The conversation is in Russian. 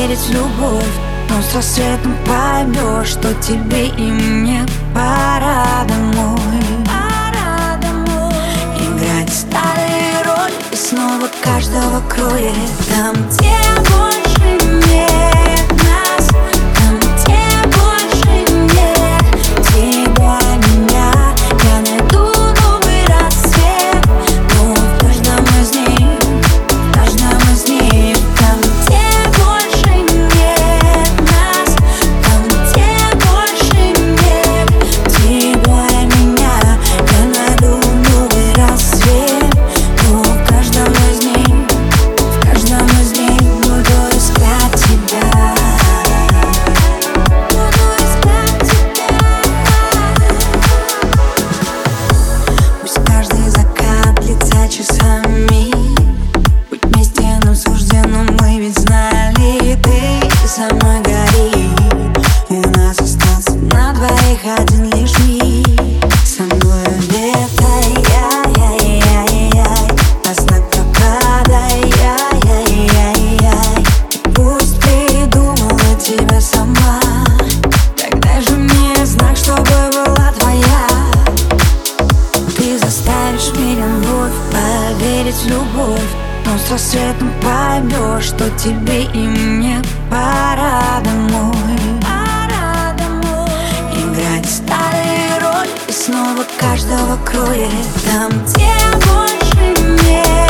поверить в любовь Но с рассветом поймешь, что тебе и мне пора домой. Пора домой. Играть старые роли и снова каждого кроет Там, где больше нет поверить в любовь Но с рассветом поймешь, что тебе и мне пора домой. Пора домой. Играть старые роли и снова каждого кроет Там, где больше нет